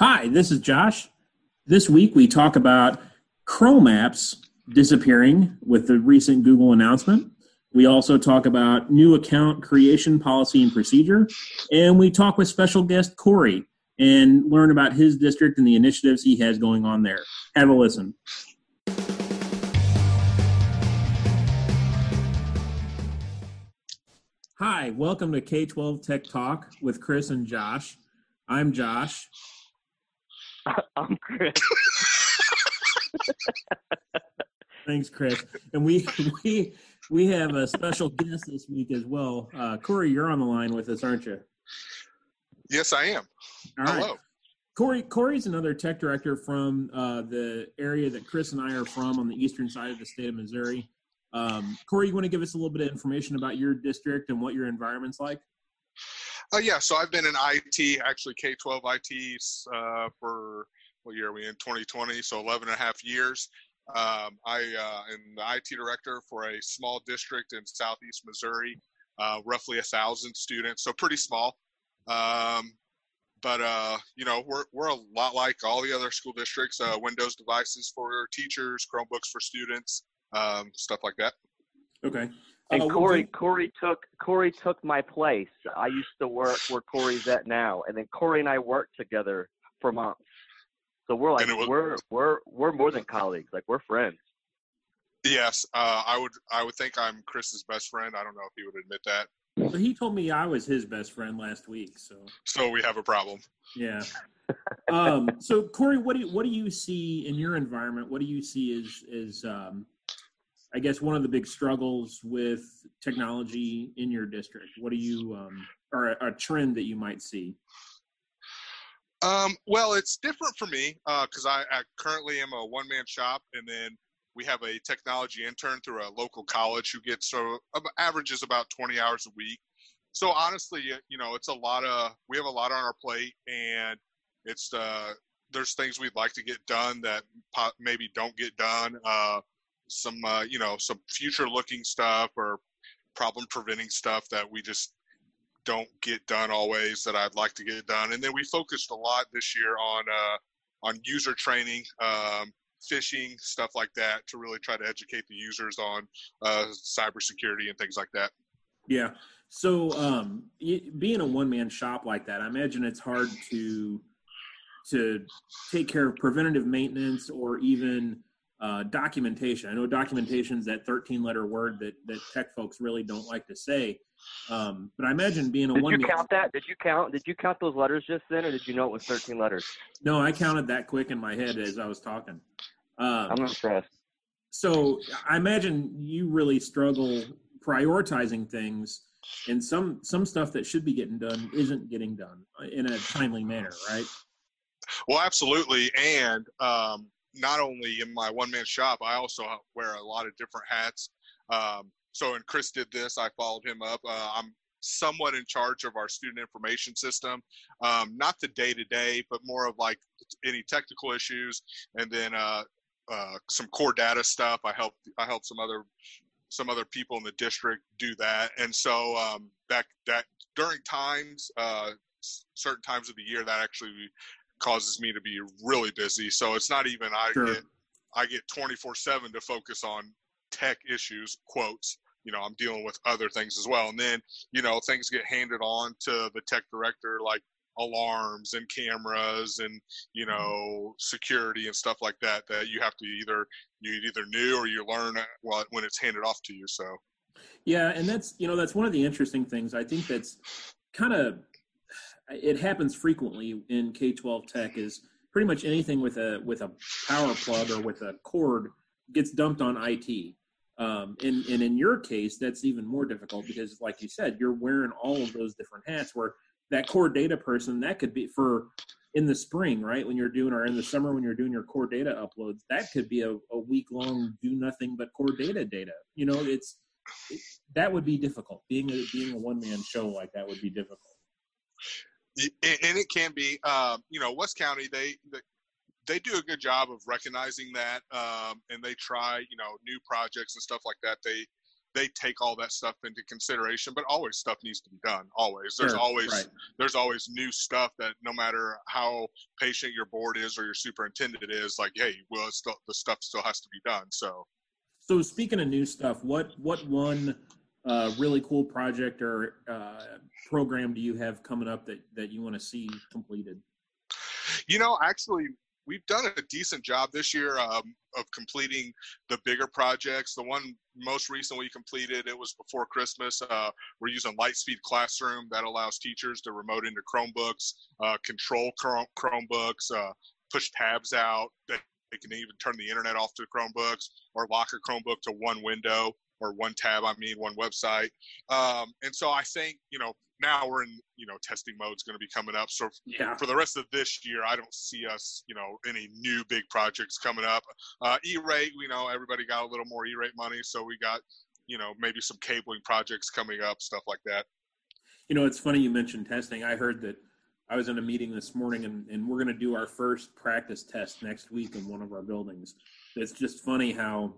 Hi, this is Josh. This week we talk about Chrome apps disappearing with the recent Google announcement. We also talk about new account creation policy and procedure. And we talk with special guest Corey and learn about his district and the initiatives he has going on there. Have a listen. Hi, welcome to K 12 Tech Talk with Chris and Josh. I'm Josh. I'm Chris. Thanks, Chris. And we we we have a special guest this week as well. Uh, Corey, you're on the line with us, aren't you? Yes, I am. All right. Hello. Corey Corey's another tech director from uh, the area that Chris and I are from on the eastern side of the state of Missouri. Um, Corey, you want to give us a little bit of information about your district and what your environment's like? Uh, yeah, so I've been in IT, actually K 12 IT, uh, for what year are we in? 2020, so 11 and a half years. Um, I uh, am the IT director for a small district in southeast Missouri, uh, roughly a thousand students, so pretty small. Um, but uh, you know, we're we're a lot like all the other school districts. Uh, Windows devices for teachers, Chromebooks for students, um, stuff like that. Okay. And Uh, Corey, would Corey took Corey took my place. I used to work where Corey's at now, and then Corey and I worked together for months. So we're like was- we're we're we're more than colleagues. Like we're friends. Yes, uh, I would I would think I'm Chris's best friend. I don't know if he would admit that. so he told me I was his best friend last week. So So we have a problem. yeah. Um, so Corey, what do you, what do you see in your environment? What do you see as as um, I guess one of the big struggles with technology in your district? What do you um, or a, a trend that you might see? Um, well, it's different for me because I, I currently am a one man shop, and then we have a technology intern through a local college who gets so ab- averages about 20 hours a week. So honestly, you know, it's a lot of we have a lot on our plate, and it's uh, there's things we'd like to get done that maybe don't get done. Uh, some uh, you know some future looking stuff or problem preventing stuff that we just don't get done always that I'd like to get done. And then we focused a lot this year on uh, on user training, um, phishing, stuff like that, to really try to educate the users on uh, cybersecurity and things like that. Yeah. So, um, being a one man shop like that, I imagine it's hard to to take care of preventative maintenance or even uh, documentation. I know documentation is that thirteen letter word that that tech folks really don't like to say. Um, but I imagine being a Did one you count that? Did you count? Did you count those letters just then, or did you know it was thirteen letters? No, I counted that quick in my head as I was talking. Um, I'm impressed. so I imagine you really struggle prioritizing things, and some some stuff that should be getting done isn't getting done in a timely manner, right? Well, absolutely. And um, not only in my one man shop, I also wear a lot of different hats. Um, so, and Chris did this, I followed him up. Uh, I'm somewhat in charge of our student information system, um, not the day to day, but more of like any technical issues, and then uh, uh, some core data stuff. I help I help some other some other people in the district do that, and so um, that that during times uh, certain times of the year that actually causes me to be really busy. So it's not even I Sure. get I get 24 seven to focus on tech issues quotes you know i'm dealing with other things as well and then you know things get handed on to the tech director like alarms and cameras and you mm-hmm. know security and stuff like that that you have to either you either knew or you learn when it's handed off to you so Yeah, and that's you know that's one of the interesting things. I think that's kind of it happens frequently in K twelve tech is pretty much anything with a with a power plug or with a cord gets dumped on IT. Um, and, and in your case, that's even more difficult because, like you said, you're wearing all of those different hats. Where that core data person, that could be for in the spring, right? When you're doing, or in the summer when you're doing your core data uploads, that could be a, a week long do nothing but core data data. You know, it's it, that would be difficult. Being a being a one man show like that would be difficult. And it can be um, you know west county they, they they do a good job of recognizing that um, and they try you know new projects and stuff like that they they take all that stuff into consideration. But always stuff needs to be done. Always, there's Sure, always right. there's always new stuff that no matter how patient your board is or your superintendent is, like, hey, well, it's still, the stuff still has to be done. So. So speaking of new stuff, what what one uh, really cool project or uh, program do you have coming up that that you want to see completed? You know, actually, we've done a decent job this year um, of completing the bigger projects. The one most recent we completed, it was before Christmas. Uh, we're using Lightspeed Classroom that allows teachers to remote into Chromebooks, uh, control Chromebooks, uh, push tabs out. They, they can even turn the internet off to Chromebooks or lock a Chromebook to one window or one tab. I mean, one website. Um, and so I think you know now we're in you know testing mode's going to be coming up. So Yeah. for the rest of this year, I don't see us, you know, any new big projects coming up. Uh, E-rate, we know everybody got a little more E-rate money, so we got, you know, maybe some cabling projects coming up, stuff like that. You know, it's funny you mentioned testing. I heard that I was in a meeting this morning, and, and we're going to do our first practice test next week in one of our buildings. It's just funny how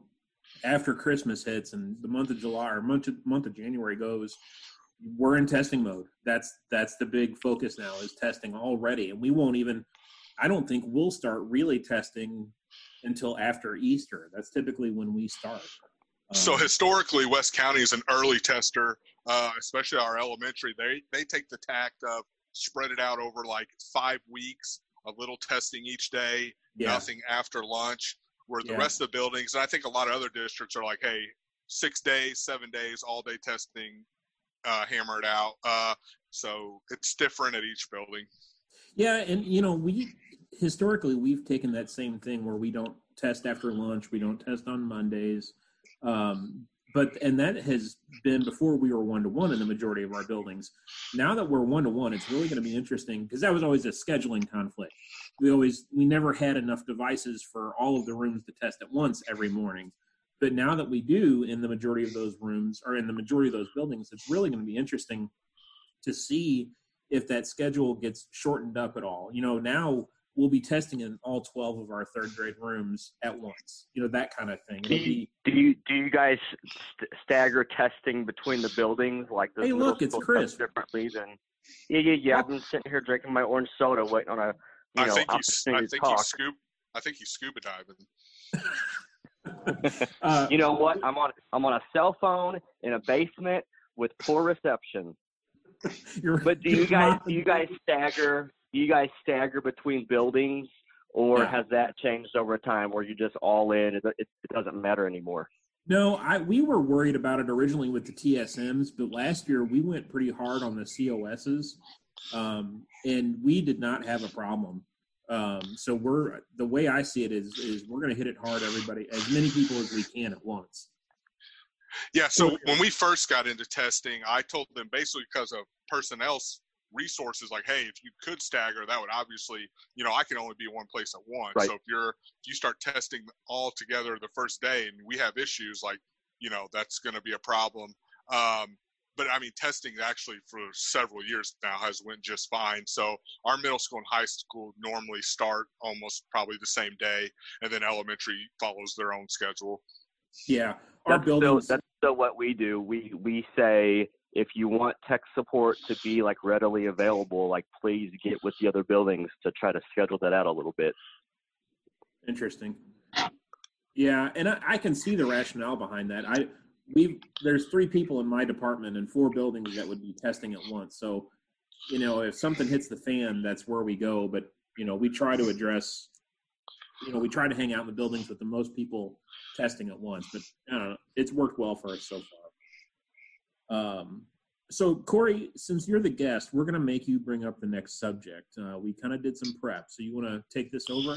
after Christmas hits and the month of July or month of, month of January goes, we're in testing mode. That's that's the big focus now is testing already, and we won't even. I don't think we'll start really testing until after Easter. That's typically when we start. So Um, historically, West County is an early tester, uh, especially our elementary. They they take the tact of spread it out over like five weeks, a little testing each day, yeah, nothing after lunch. Where the Yeah. rest of the buildings, and I think a lot of other districts are like, hey, six days, seven days, all day testing, uh, hammer it out. Uh, so it's different at each building. Yeah, and you know, we historically we've taken that same thing where we don't test after lunch, we don't test on Mondays. Um, but and that has been before we were one to one in the majority of our buildings. Now that we're one to one, it's really going to be interesting because that was always a scheduling conflict. We always we never had enough devices for all of the rooms to test at once every morning. But now that we do in the majority of those rooms or in the majority of those buildings, it's really going to be interesting to see if that schedule gets shortened up at all. You know, now we'll be testing in all 12 of our third grade rooms at once. You know, that kind of thing. Do you, be, do you do you guys st- stagger testing between the buildings like the Hey, look, it's Chris. differently than? Yeah, yeah, yeah. I've been sitting here drinking my orange soda, waiting on a you I think he's I think talk. he's scuba I think he's scuba diving. uh, You know what? I'm on I'm on a cell phone in a basement with poor reception. you're, But do you guys mopping- do you guys stagger do you guys stagger between buildings or Yeah. has that changed over time where you're just all in it, it, it doesn't matter anymore? No, I we were worried about it originally with the TSMs, but last year we went pretty hard on the COSs, um, and we did not have a problem. Um, so we're the way I see it is is we're going to hit it hard, everybody, as many people as we can at once. Yeah, so Cool. when we first got into testing, I told them basically because of personnel's resources, like, hey, if you could stagger, that would obviously, you know, I can only be one place at once. Right. So if you're if you start testing all together the first day and we have issues, like, you know, that's going to be a problem. Um, but I mean, testing actually for several years now has went just fine. So our middle school and high school normally start almost probably the same day, and then elementary follows their own schedule. Yeah, our That's buildings. still, that's still what we do. We we say if you want tech support to be like readily available, like please get with the other buildings to try to schedule that out a little bit. Interesting. Yeah, and I, I can see the rationale behind that. I we there's three people in my department and four buildings that would be testing at once. So, you know, if something hits the fan, that's where we go. But you know, we try to address. You know, we try to hang out in the buildings with the most people testing at once. But know, it's worked well for us so far. Um, so Corey, since you're the guest, we're going to make you bring up the next subject. Uh, we kind of did some prep, so you want to take this over?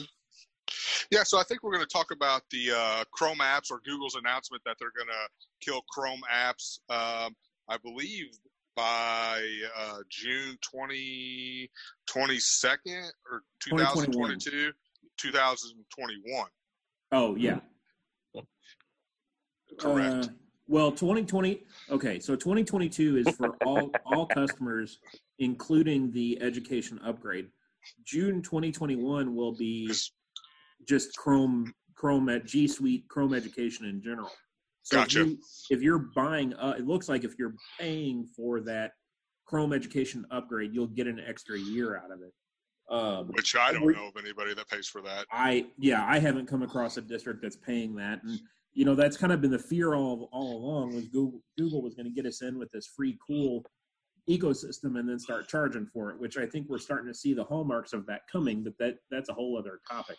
Yeah, so I think we're going to talk about the uh, Chrome apps or Google's announcement that they're going to kill Chrome apps. Um, I believe by uh, June 20, 22nd or 2022, 2021. Oh yeah. Correct. Uh, well, 2020. Okay, so 2022 is for all all customers, including the education upgrade. June 2021 will be just Chrome Chrome at G Suite Chrome Education in general. So Gotcha. if, you, if you're buying, uh, it looks like if you're paying for that Chrome Education upgrade, you'll get an extra year out of it. Um, Which I don't know of anybody that pays for that. I yeah, I haven't come across a district that's paying that, and you know that's kind of been the fear all all along was Google Google was going to get us in with this free cool ecosystem and then start charging for it, which I think we're starting to see the hallmarks of that coming. But that that's a whole other topic.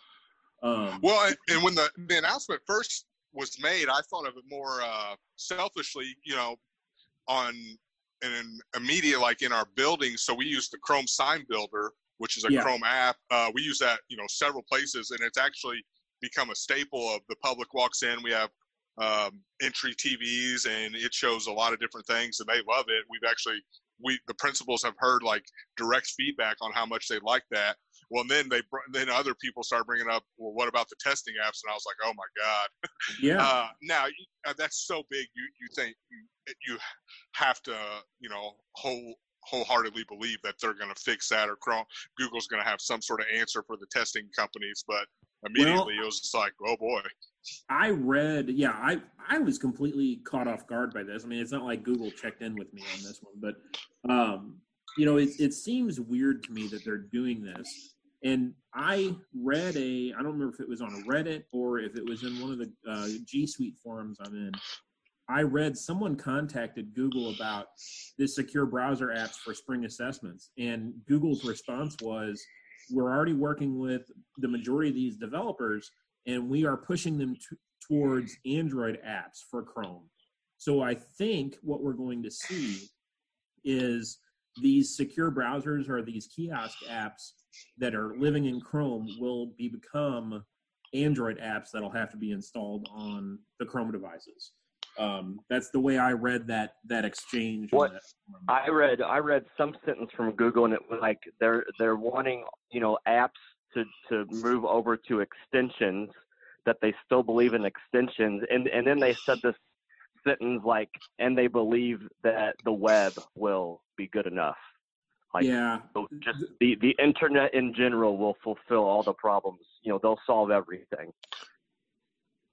Um, Well, and- and when the, the announcement first was made, I thought of it more uh, selfishly, you know, on in an immediate, like in our building. So we use the Chrome Sign Builder, which is a Yeah. Chrome app. Uh, we use that, you know, several places, and it's actually become a staple of the public walks in. We have um, entry TVs, and it shows a lot of different things, and they love it. We've actually we the principals have heard like direct feedback on how much they like that. Well, and then they br- then other people start bringing up, well, what about the testing apps? And I was like, oh my god. yeah, Uh, now uh, that's so big. You you think you, you have to you know whole wholeheartedly believe that they're going to fix that or Chrome Google's going to have some sort of answer for the testing companies. But immediately it was just like, oh boy. I read. Yeah, I I was completely caught off guard by this. I mean, it's not like Google checked in with me on this one, but um, you know, it it seems weird to me that they're doing this. And I read a, I don't remember if it was on Reddit or if it was in one of the uh, G Suite forums I'm in. I read someone contacted Google about this secure browser apps for spring assessments, and Google's response was, "We're already working with the majority of these developers, and we are pushing them t- towards Android apps for Chrome." So I think what we're going to see is these secure browsers or these kiosk apps that are living in Chrome will be become Android apps that'll have to be installed on the Chrome devices. Um, that's the way I read that that exchange. What- that. I read I read some sentence from Google and it was like they're they're wanting you know apps to to move over to extensions that they still believe in extensions and and then they said this sentence like and they believe that the web will be good enough like yeah, just the the internet in general will fulfill all the problems you know they'll solve everything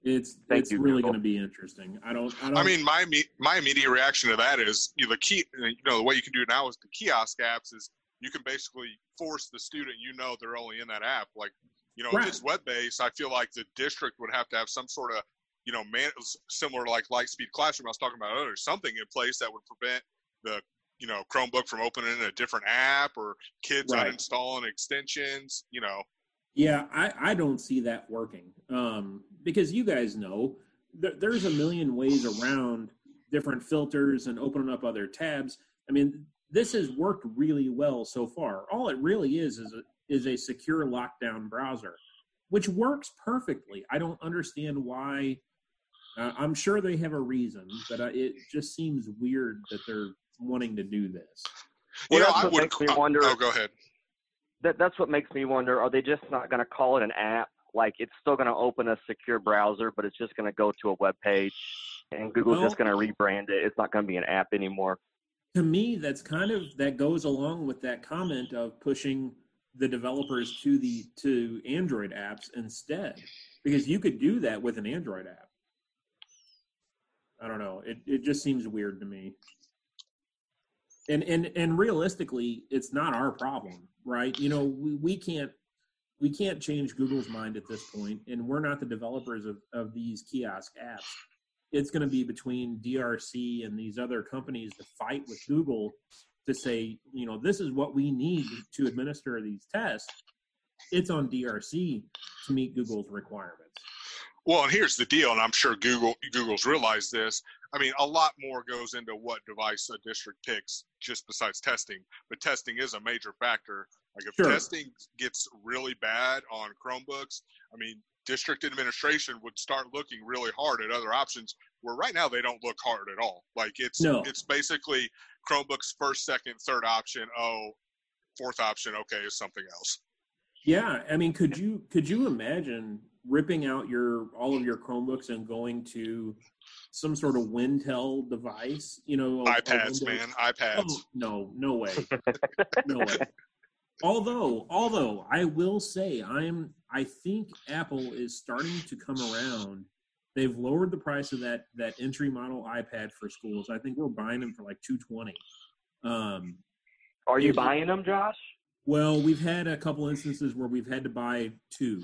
it's Thank it's you, really going to be interesting. I don't. I don't. I mean, my imme- my immediate reaction to that is you know, the key. You know, the way you can do it now is the kiosk apps is you can basically force the student. You know, they're only in that app. Like, you know, Right. if it's web based, I feel like the district would have to have some sort of you know, man, similar to like Lightspeed Classroom I was talking about earlier, something in place that would prevent the you know Chromebook from opening a different app or kids Right. uninstalling extensions. You know, Yeah, I, I don't see that working um, because you guys know there, there's a million ways around different filters and opening up other tabs. I mean, this has worked really well so far. All it really is is a, is a secure lockdown browser, which works perfectly. I don't understand why. Uh, I'm sure they have a reason, but uh, it just seems weird that they're wanting to do this. you Well, know, that's I what would. makes me wonder- Oh, go ahead. that that's what makes me wonder are they just not going to call it an app like it's still going to open a secure browser but it's just going to go to a web page and google's just going to rebrand it it's not going to be an app anymore to me that's kind of that goes along with that comment of pushing the developers to the to android apps instead because you could do that with an android app i don't know. It, it just seems weird to me. And and and realistically it's not our problem right? You know we, we can't we can't change google's mind at this point and we're not the developers of, of these kiosk apps. It's going to be between drc and these other companies to fight with google to say you know this is what we need to administer these tests. It's on drc to meet google's requirements Well, and here's the deal, and I'm sure Google Google's realized this. I mean, a lot more goes into what device a district picks, just besides testing. But testing is a major factor. Like if Sure. testing gets really bad on Chromebooks, I mean, district administration would start looking really hard at other options. Where right now they don't look hard at all. Like it's No. it's basically Chromebooks first, second, third option. Oh, fourth option. Okay, is something else. Yeah, I mean, could you could you imagine ripping out your all of your Chromebooks and going to some sort of Wintel device? You know, a- a iPads, man, iPads. Oh, no, no way, no way. Although, although I will say, I am, I think Apple is starting to come around They've lowered the price of that that entry model iPad for schools. I think we're buying them for like two twenty. Um, Are you buying them, Josh? well, we've had a couple instances where we've had to buy two.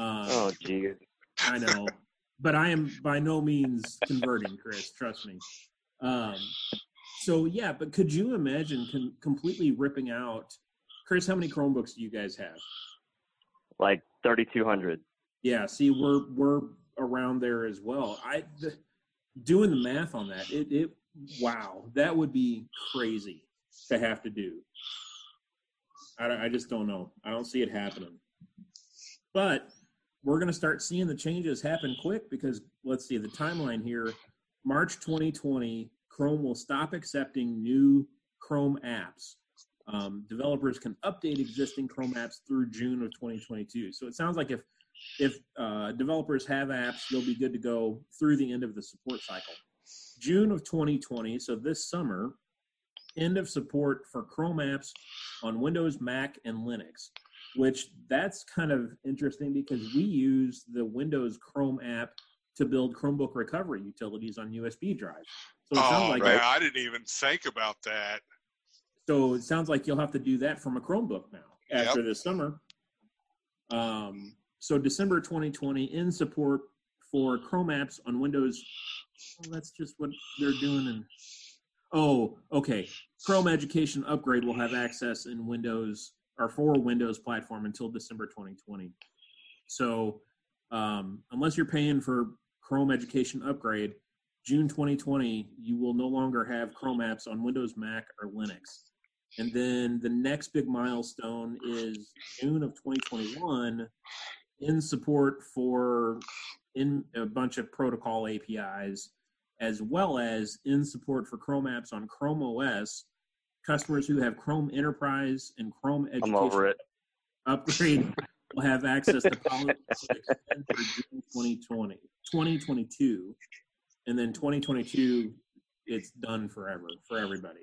Um, Oh, geez. I know, but I am by no means converting, Chris. Trust me. Um, so yeah, but could you imagine com- completely ripping out, Chris? How many Chromebooks do you guys have? Like 3,200. Yeah, see, we're we're around there as well. I the, doing the math on that, it it wow, that would be crazy to have to do. I, I just don't know. I don't see it happening. But we're going to start seeing the changes happen quick because let's see the timeline here. March 2020, Chrome will stop accepting new Chrome apps. Um, developers can update existing Chrome apps through June of 2022. So it sounds like if if uh, developers have apps, they'll be good to go through the end of the support cycle. June of 2020, so this summer, end of support for Chrome apps on Windows, Mac, and Linux. Which that's kind of interesting because we use the Windows Chrome app to build Chromebook recovery utilities on USB drives. So it sounds Oh like man, I didn't even think about that. so it sounds like you'll have to do that from a Chromebook now Yep. after this summer. Um, so December 2020 in support for Chrome apps on Windows. Well, that's just what they're doing. And oh, okay. Chrome Education Upgrade will have access in Windows or for Windows platform until December 2020. So um, unless you're paying for Chrome Education Upgrade, June 2020, you will no longer have Chrome apps on Windows, Mac, or Linux. And then the next big milestone is June of 2021 in support for in a bunch of protocol APIs, as well as in support for Chrome apps on Chrome OS. Customers who have Chrome Enterprise and Chrome Education upgrade will have access to Policy for June 2020, 2022, and then 2022, it's done forever for everybody.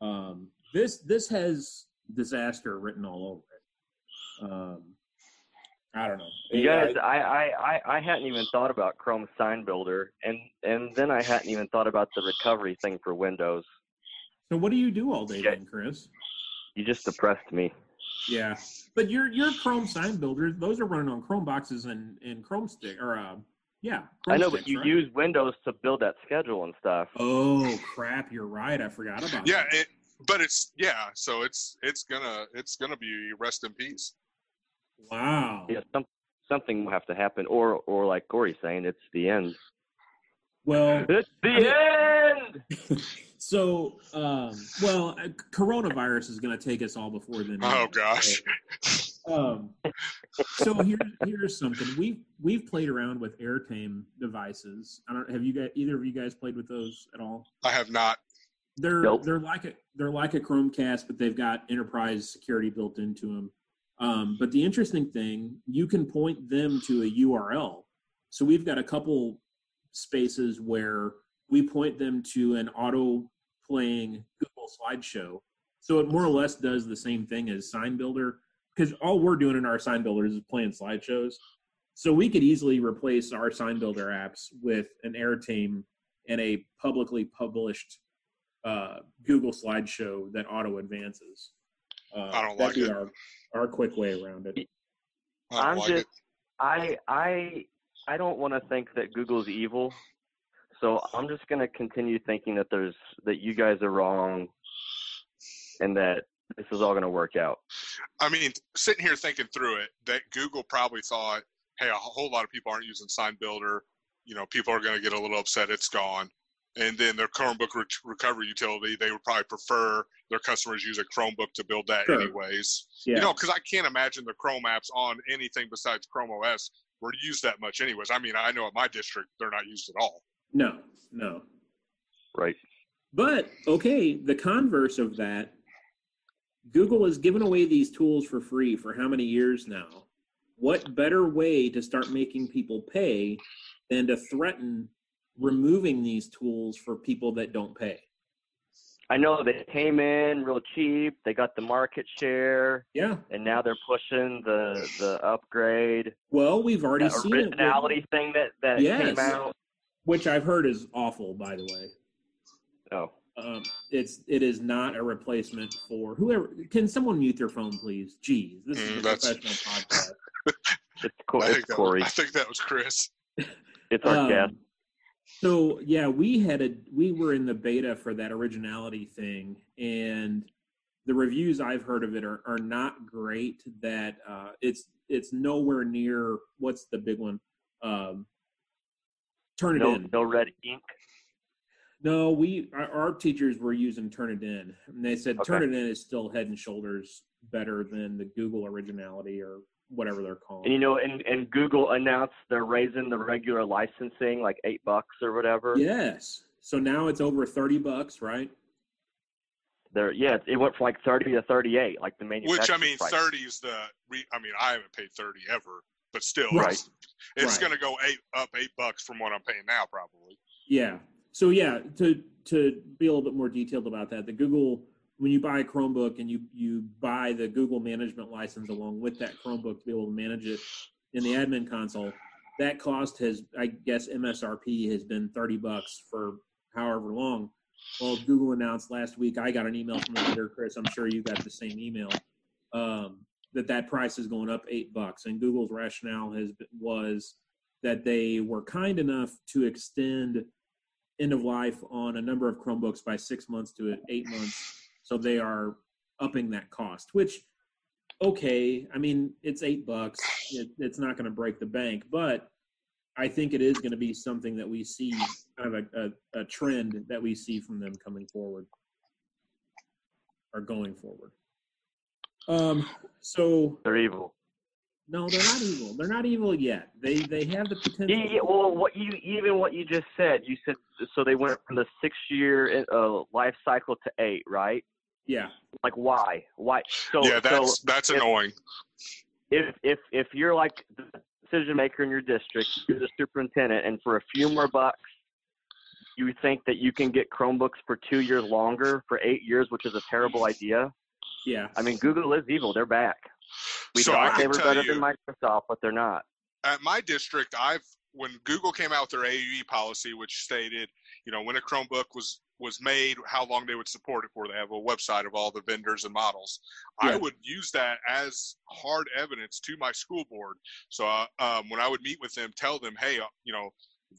Um, this this has disaster written all over it. Um, I don't know. You Yeah, guys, I, I, I, I hadn't even thought about Chrome Sign Builder, and and then I hadn't even thought about the recovery thing for Windows. So what do you do all day Yeah. then, Chris? You just depressed me. Yeah, but your your Chrome sign builders, those are running on Chrome boxes and and Chrome stick or uh, yeah. Chrome I know, but you right? use Windows to build that schedule and stuff. Oh crap! You're right. I forgot about. Yeah, that. it, but it's yeah. So it's it's gonna it's gonna be rest in peace. Wow. Yeah, some, something will have to happen, or or like Corey's saying, it's the end. Well, It's the end. so um, well, uh, coronavirus is going to take us all before then. Oh gosh. Um, so here, here's something we've we've played around with AirTame devices. I don't have you guys either of you guys played with those at all? I have not. They're Nope. they're like a they're like a Chromecast, but they've got enterprise security built into them. Um, but the interesting thing, you can point them to a URL. So we've got a couple spaces where we point them to an auto playing Google slideshow. So it more or less does the same thing as Sign Builder because all we're doing in our Sign Builders is playing slideshows. So we could easily replace our Sign Builder apps with an AirTame and a publicly published uh, Google slideshow that auto advances. Uh, I don't that'd like be it. Our, our quick way around it. I am like just, it. I, I, I don't want to think that Google's evil, so I'm just gonna continue thinking that there's that you guys are wrong, and that this is all gonna work out. I mean, sitting here thinking through it, that Google probably thought, hey, a whole lot of people aren't using Sign Builder. You know, people are going to get a little upset it's gone. And then their Chromebook re- recovery utility, they would probably prefer their customers use a Chromebook to build that Sure. anyways. Yeah. You know, because I can't imagine the Chrome apps on anything besides Chrome OS were used that much anyways. I mean, I know at my district they're not used at all. no, no. Right. But okay, the converse of that, Google has given away these tools for free for how many years now? What better way to start making people pay than to threaten removing these tools for people that don't pay? I know they came in real cheap. They got the market share, Yeah. and now they're pushing the the upgrade. Well, we've already That seen it, originality thing that that Yes. came out. which I've heard is awful. By the way, Oh, um, it's it is not a replacement for whoever. Can someone mute their phone, please? Jeez, this is Mm, a that's- professional podcast. it's, Co- I it's think, that Corey. was, I think that was Chris. It's our Um, guest. So yeah, we had a we were in the beta for that originality thing, and the reviews I've heard of it are, are not great. That uh, it's it's nowhere near what's the big one. Um, turn it No, in. no red ink. No, we our, our teachers were using Turnitin, and they said Turn Okay. It In is still head and shoulders better than the Google Originality or whatever they're called. And you know, and, and Google announced they're raising the regular licensing like eight bucks or whatever. yes, so now it's over thirty bucks, right? They're yeah, it went from like thirty to thirty eight, like the manufacturer. Which I mean, price. thirty is the. Re, I mean, I haven't paid thirty ever, but still, Right. it's, it's Right. going to go eight up eight bucks from what I'm paying now, probably. Yeah. So yeah, to to be a little bit more detailed about that, the Google when you buy a Chromebook and you you buy the Google management license along with that Chromebook to be able to manage it in the admin console, that cost has I guess MSRP has been 30 bucks for however long. Well, Google announced last week. I got an email from vendor, Chris. I'm sure you got the same email. Um, that that price is going up eight bucks, and Google's rationale has been, was that they were kind enough to extend end of life on a number of Chromebooks by six months to eight months. So they are upping that cost, which, okay, I mean, it's eight bucks. It, it's not going to break the bank, but I think it is going to be something that we see kind of a, a, a trend that we see from them coming forward or going forward. Um, so They're evil. no, they're not evil. They're not evil yet. They they have the potential. Yeah, yeah, well, what you even what you just said, you said so they went from the six year uh, life cycle to eight, right? Yeah. Like why? Why? So yeah, that's so that's if- annoying. if if if you're like the decision maker in your district, you're the superintendent, and for a few more bucks, you think that you can get Chromebooks for two years longer for eight years, which is a terrible idea. Yeah. I mean, Google is evil. They're back. We So thought they were better you- than Microsoft, but they're not. at my district, I've when Google came out with their AUE policy, which stated, you know, when a Chromebook was was made, how long they would support it for. They have a website of all the vendors and models. Yeah. I would use that as hard evidence to my school board. So uh, um, when I would meet with them, tell them, hey, uh, you know,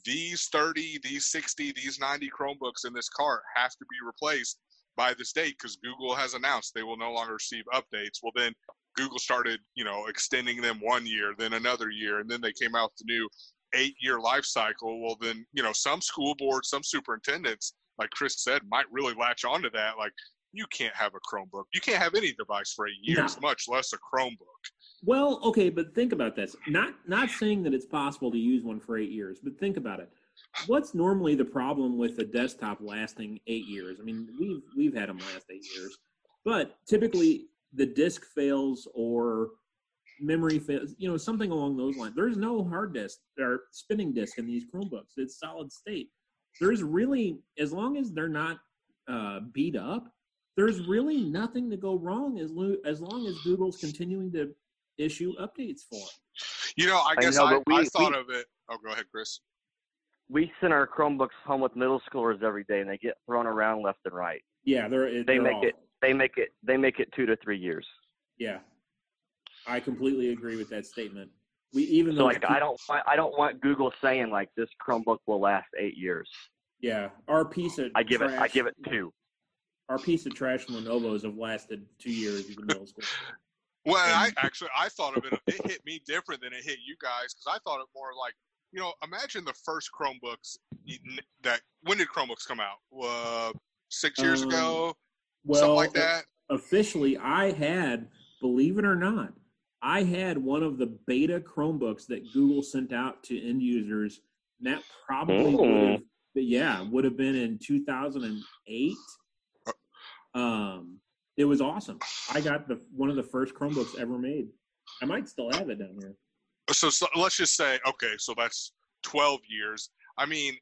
these 30, these 60, these 90 Chromebooks in this cart have to be replaced by this date because Google has announced they will no longer receive updates. Well, then Google started, you know, extending them one year, then another year, and then they came out with the new eight-year life cycle. Well, then, you know, some school boards, some superintendents, like Chris said, might really latch onto that. Like, you can't have a Chromebook. You can't have any device for eight years, No. much less a Chromebook. Well, okay, but think about this. Not not saying that it's possible to use one for eight years, but think about it. What's normally the problem with a desktop lasting eight years? I mean, we've we've had them last eight years, but typically the disk fails or memory fails. You know, something along those lines. There's no hard disk or spinning disk in these Chromebooks. It's solid state. There's really, as long as they're not uh, beat up, there's really nothing to go wrong as lo- as long as Google's continuing to issue updates for it. You know, I I guess know, I, we- I thought we- of it. Oh, go ahead, Chris. We send our Chromebooks home with middle schoolers every day, and they get thrown around left and right. Yeah, they're They they're make awful. it. They make it. They make it two to three years. Yeah, I completely agree with that statement. We even So though like, I don't. want- I don't want Google saying like this Chromebook will last eight years. Yeah, our piece of I give it. I give it two. Our piece of trash Lenovo's have lasted two years in middle school. Well, I actually I thought of it. It hit me different than it hit you guys because I thought it more like you know. Imagine the first Chromebooks that when did Chromebooks come out? Uh, six years Um, ago, Well, something like that. officially, I had, believe it or not, I had one of the beta Chromebooks that Google sent out to end users. That probably Oh. would have, yeah, would have been in 2008. Um, it was awesome. I got the one of the first Chromebooks ever made. I might still have it down here. So, so let's just say okay, so that's twelve years. I mean,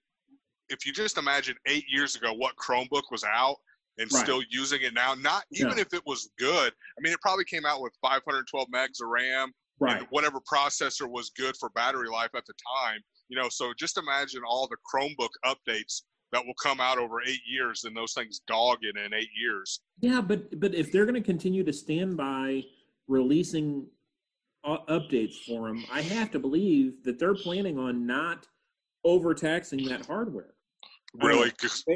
if you just imagine eight years ago what Chromebook was out, and Right. still using it now. Not even Yeah. if it was good. I mean, it probably came out with 512 megs of RAM Right. and whatever processor was good for battery life at the time. You know, so just imagine all the Chromebook updates that will come out over eight years, and those things dogging in eight years. Yeah, but but if they're going to continue to stand by releasing uh, updates for them, I have to believe that they're planning on not overtaxing that hardware. Really,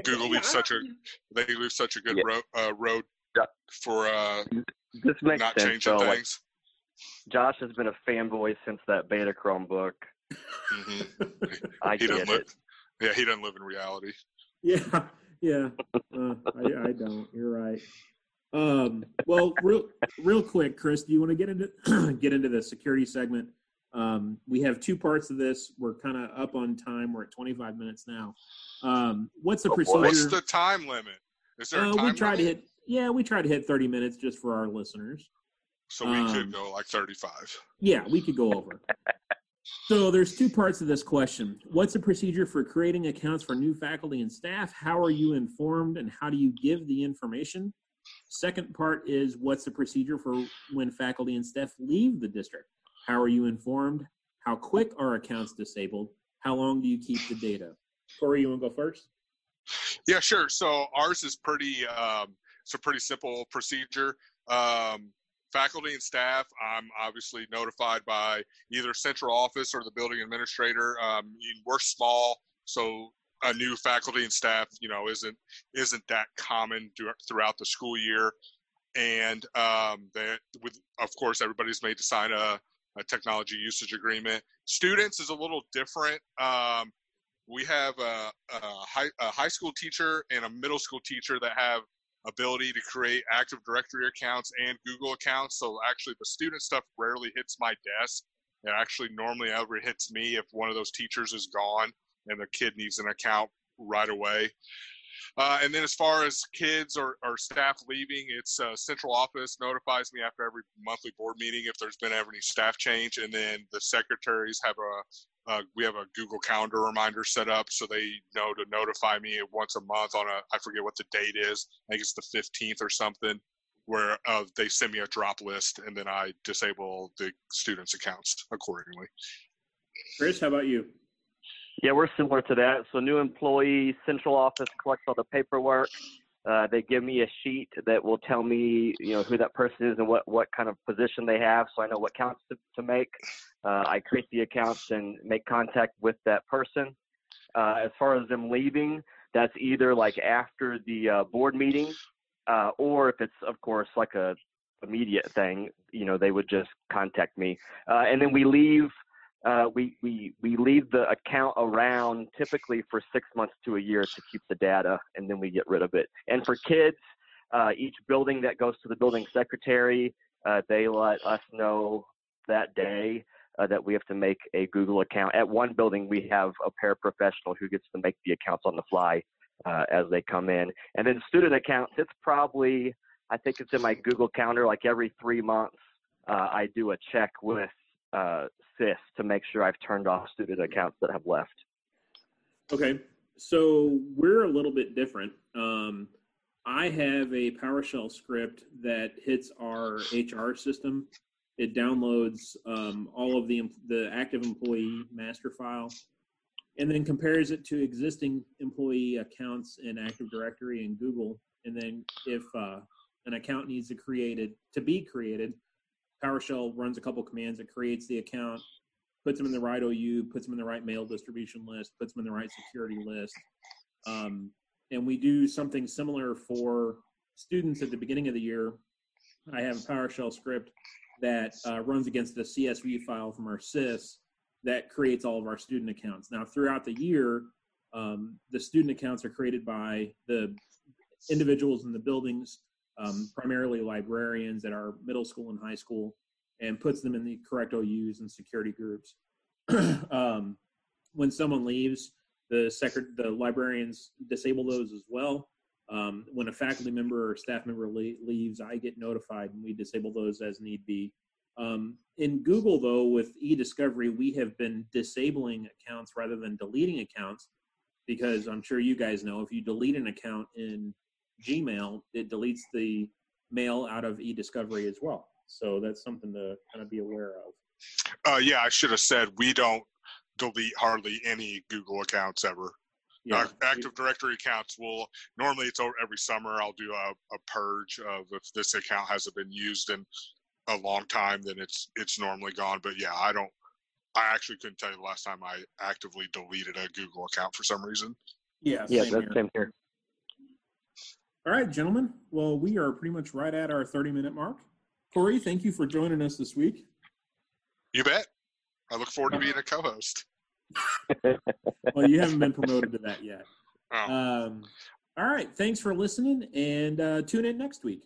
Google leaves such a they leave such a good Yeah. road uh, road Yeah. for uh, This makes not sense. changing though. Like, things. Josh has been a fanboy since that beta Chromebook. hmm I He get doesn't live. it. Yeah, he doesn't live in reality. Yeah, yeah. Uh, I, I don't. You're right. Um, well, real real quick, Chris, do you want to get into get into the security segment? Um, we have two parts of this. We're kind of up on time. We're at 25 minutes now. Um, what's the Oh, procedure? What's the time limit? Is there a uh, time we try to hit. Yeah, we try to hit 30 minutes just for our listeners. So we um, could go like 35. Yeah, we could go over. So there's two parts of this question. What's the procedure for creating accounts for new faculty and staff? How are you informed and how do you give the information? Second part is what's the procedure for when faculty and staff leave the district? How are you informed? How quick are accounts disabled? How long do you keep the data? Corey, you want to go first? Yeah, sure. So ours is pretty. Um, it's a pretty simple procedure. Um, faculty and staff, I'm obviously notified by either central office or the building administrator. Um, we're small, so a new faculty and staff, you know, isn't isn't that common throughout the school year. And um, that, with of course, everybody's made to sign a, a technology usage agreement. Students is a little different. Um, we have a, a, high, a high school teacher and a middle school teacher that have ability to create active directory accounts and google accounts. So actually the student stuff rarely hits my desk. It actually normally ever hits me if one of those teachers is gone and the kid needs an account right away uh, and then as far as kids or, or staff leaving it's uh, central office notifies me after every monthly board meeting if there's been ever any staff change and then the secretaries have a uh, we have a Google Calendar reminder set up so they know to notify me once a month on a I forget what the date is. I think it's the 15th or something, where uh, they send me a drop list and then I disable the students' accounts accordingly. Chris, how about you? Yeah, we're similar to that. So new employee, central office collects all the paperwork. Uh, they give me a sheet that will tell me, you know, who that person is and what, what kind of position they have, so I know what counts to, to make. Uh, I create the accounts and make contact with that person. Uh, as far as them leaving, that's either like after the uh, board meeting, uh, or if it's, of course, like a immediate thing, you know, they would just contact me. Uh, and then we leave uh, we, we, we leave the account around typically for six months to a year to keep the data, and then we get rid of it. And for kids, uh, each building that goes to the building secretary, uh, they let us know that day uh, that we have to make a Google account. At one building, we have a paraprofessional who gets to make the accounts on the fly uh, as they come in. And then student accounts, it's probably, I think it's in my Google Calendar, like every three months, uh, I do a check with uh, SIS to make sure I've turned off student accounts that have left. Okay, so we're a little bit different. Um, I have a PowerShell script that hits our HR system. It downloads um, all of the the active employee master file, and then compares it to existing employee accounts in Active Directory and Google. And then if uh, an account needs to created to be created, PowerShell runs a couple commands. It creates the account, puts them in the right OU, puts them in the right mail distribution list, puts them in the right security list. Um, and we do something similar for students at the beginning of the year. I have a PowerShell script that uh, runs against a CSV file from our SIS that creates all of our student accounts. Now, throughout the year, um, the student accounts are created by the individuals in the buildings, um, primarily librarians at our middle school and high school, and puts them in the correct OUs and security groups. um, when someone leaves, the secret, the librarians disable those as well. Um, when a faculty member or staff member le- leaves, I get notified and we disable those as need be. Um, in Google, though, with e-discovery, we have been disabling accounts rather than deleting accounts because I'm sure you guys know if you delete an account in Gmail, it deletes the mail out of eDiscovery as well. So that's something to kind of be aware of. Uh, yeah, I should have said we don't delete hardly any Google accounts ever. Yeah, Uh, Active Directory accounts will normally it's over every summer. I'll do a, a purge of if this account hasn't been used in a long time, then it's it's normally gone. But yeah, I don't. I actually couldn't tell you the last time I actively deleted a Google account for some reason. yeah, Yeah, same that's here. same here. All right, gentlemen. Well, we are pretty much right at our 30 minute mark. Corey, thank you for joining us this week. You bet. I look forward to being a co-host. Well, you haven't been promoted to that yet. Oh. Um, all right. Thanks for listening and uh, tune in next week.